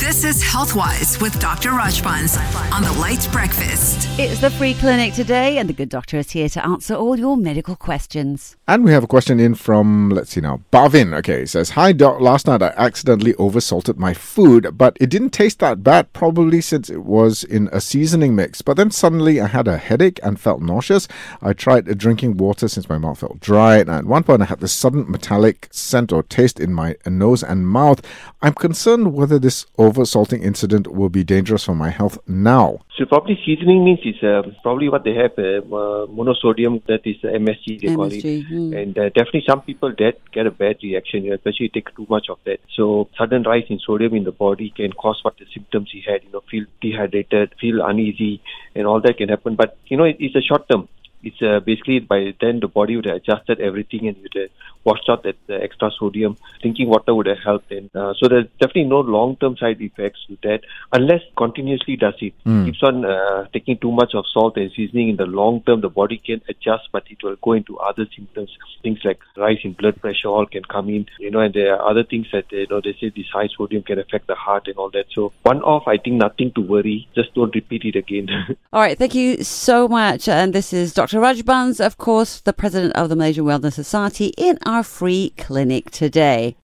This is Healthwise with Dr. Rajbans on the Light Breakfast. It's the free clinic today, and the good doctor is here to answer all your medical questions. And we have a question in from, let's see now, Bavin. Okay, he says, Hi, Doc. Last night I accidentally oversalted my food, but it didn't taste that bad, probably since it was in a seasoning mix. But then suddenly I had a headache and felt nauseous. I tried drinking water since my mouth felt dry, and at one point I had this sudden metallic scent or taste in my nose and mouth. I'm concerned whether this over salting incident will be dangerous for my health now. So probably seasoning means is uh, probably what they have uh, uh, monosodium that is uh, MSG they call it, MSG, hmm. and uh, definitely some people that get a bad reaction, especially take too much of that. So sudden rise in sodium in the body can cause what the symptoms he had, you know, feel dehydrated, feel uneasy, and all that can happen. But you know, it, it's a short term. It's uh, basically by then the body would have adjusted everything and would have washed out that uh, extra sodium. Drinking water would have helped. And uh, so there's definitely no long-term side effects with that unless continuously does it. Mm. Keeps on uh, taking too much of salt and seasoning in the long term, the body can adjust, but it will go into other symptoms. Things like rise in blood pressure all can come in, you know, and there are other things that, you know, they say this high sodium can affect the heart and all that. So one off, I think nothing to worry. Just don't repeat it again. All right, thank you so much. And this is Dr. Rajbans, of course, the president of the Malaysian Wellness Society, in our free clinic today.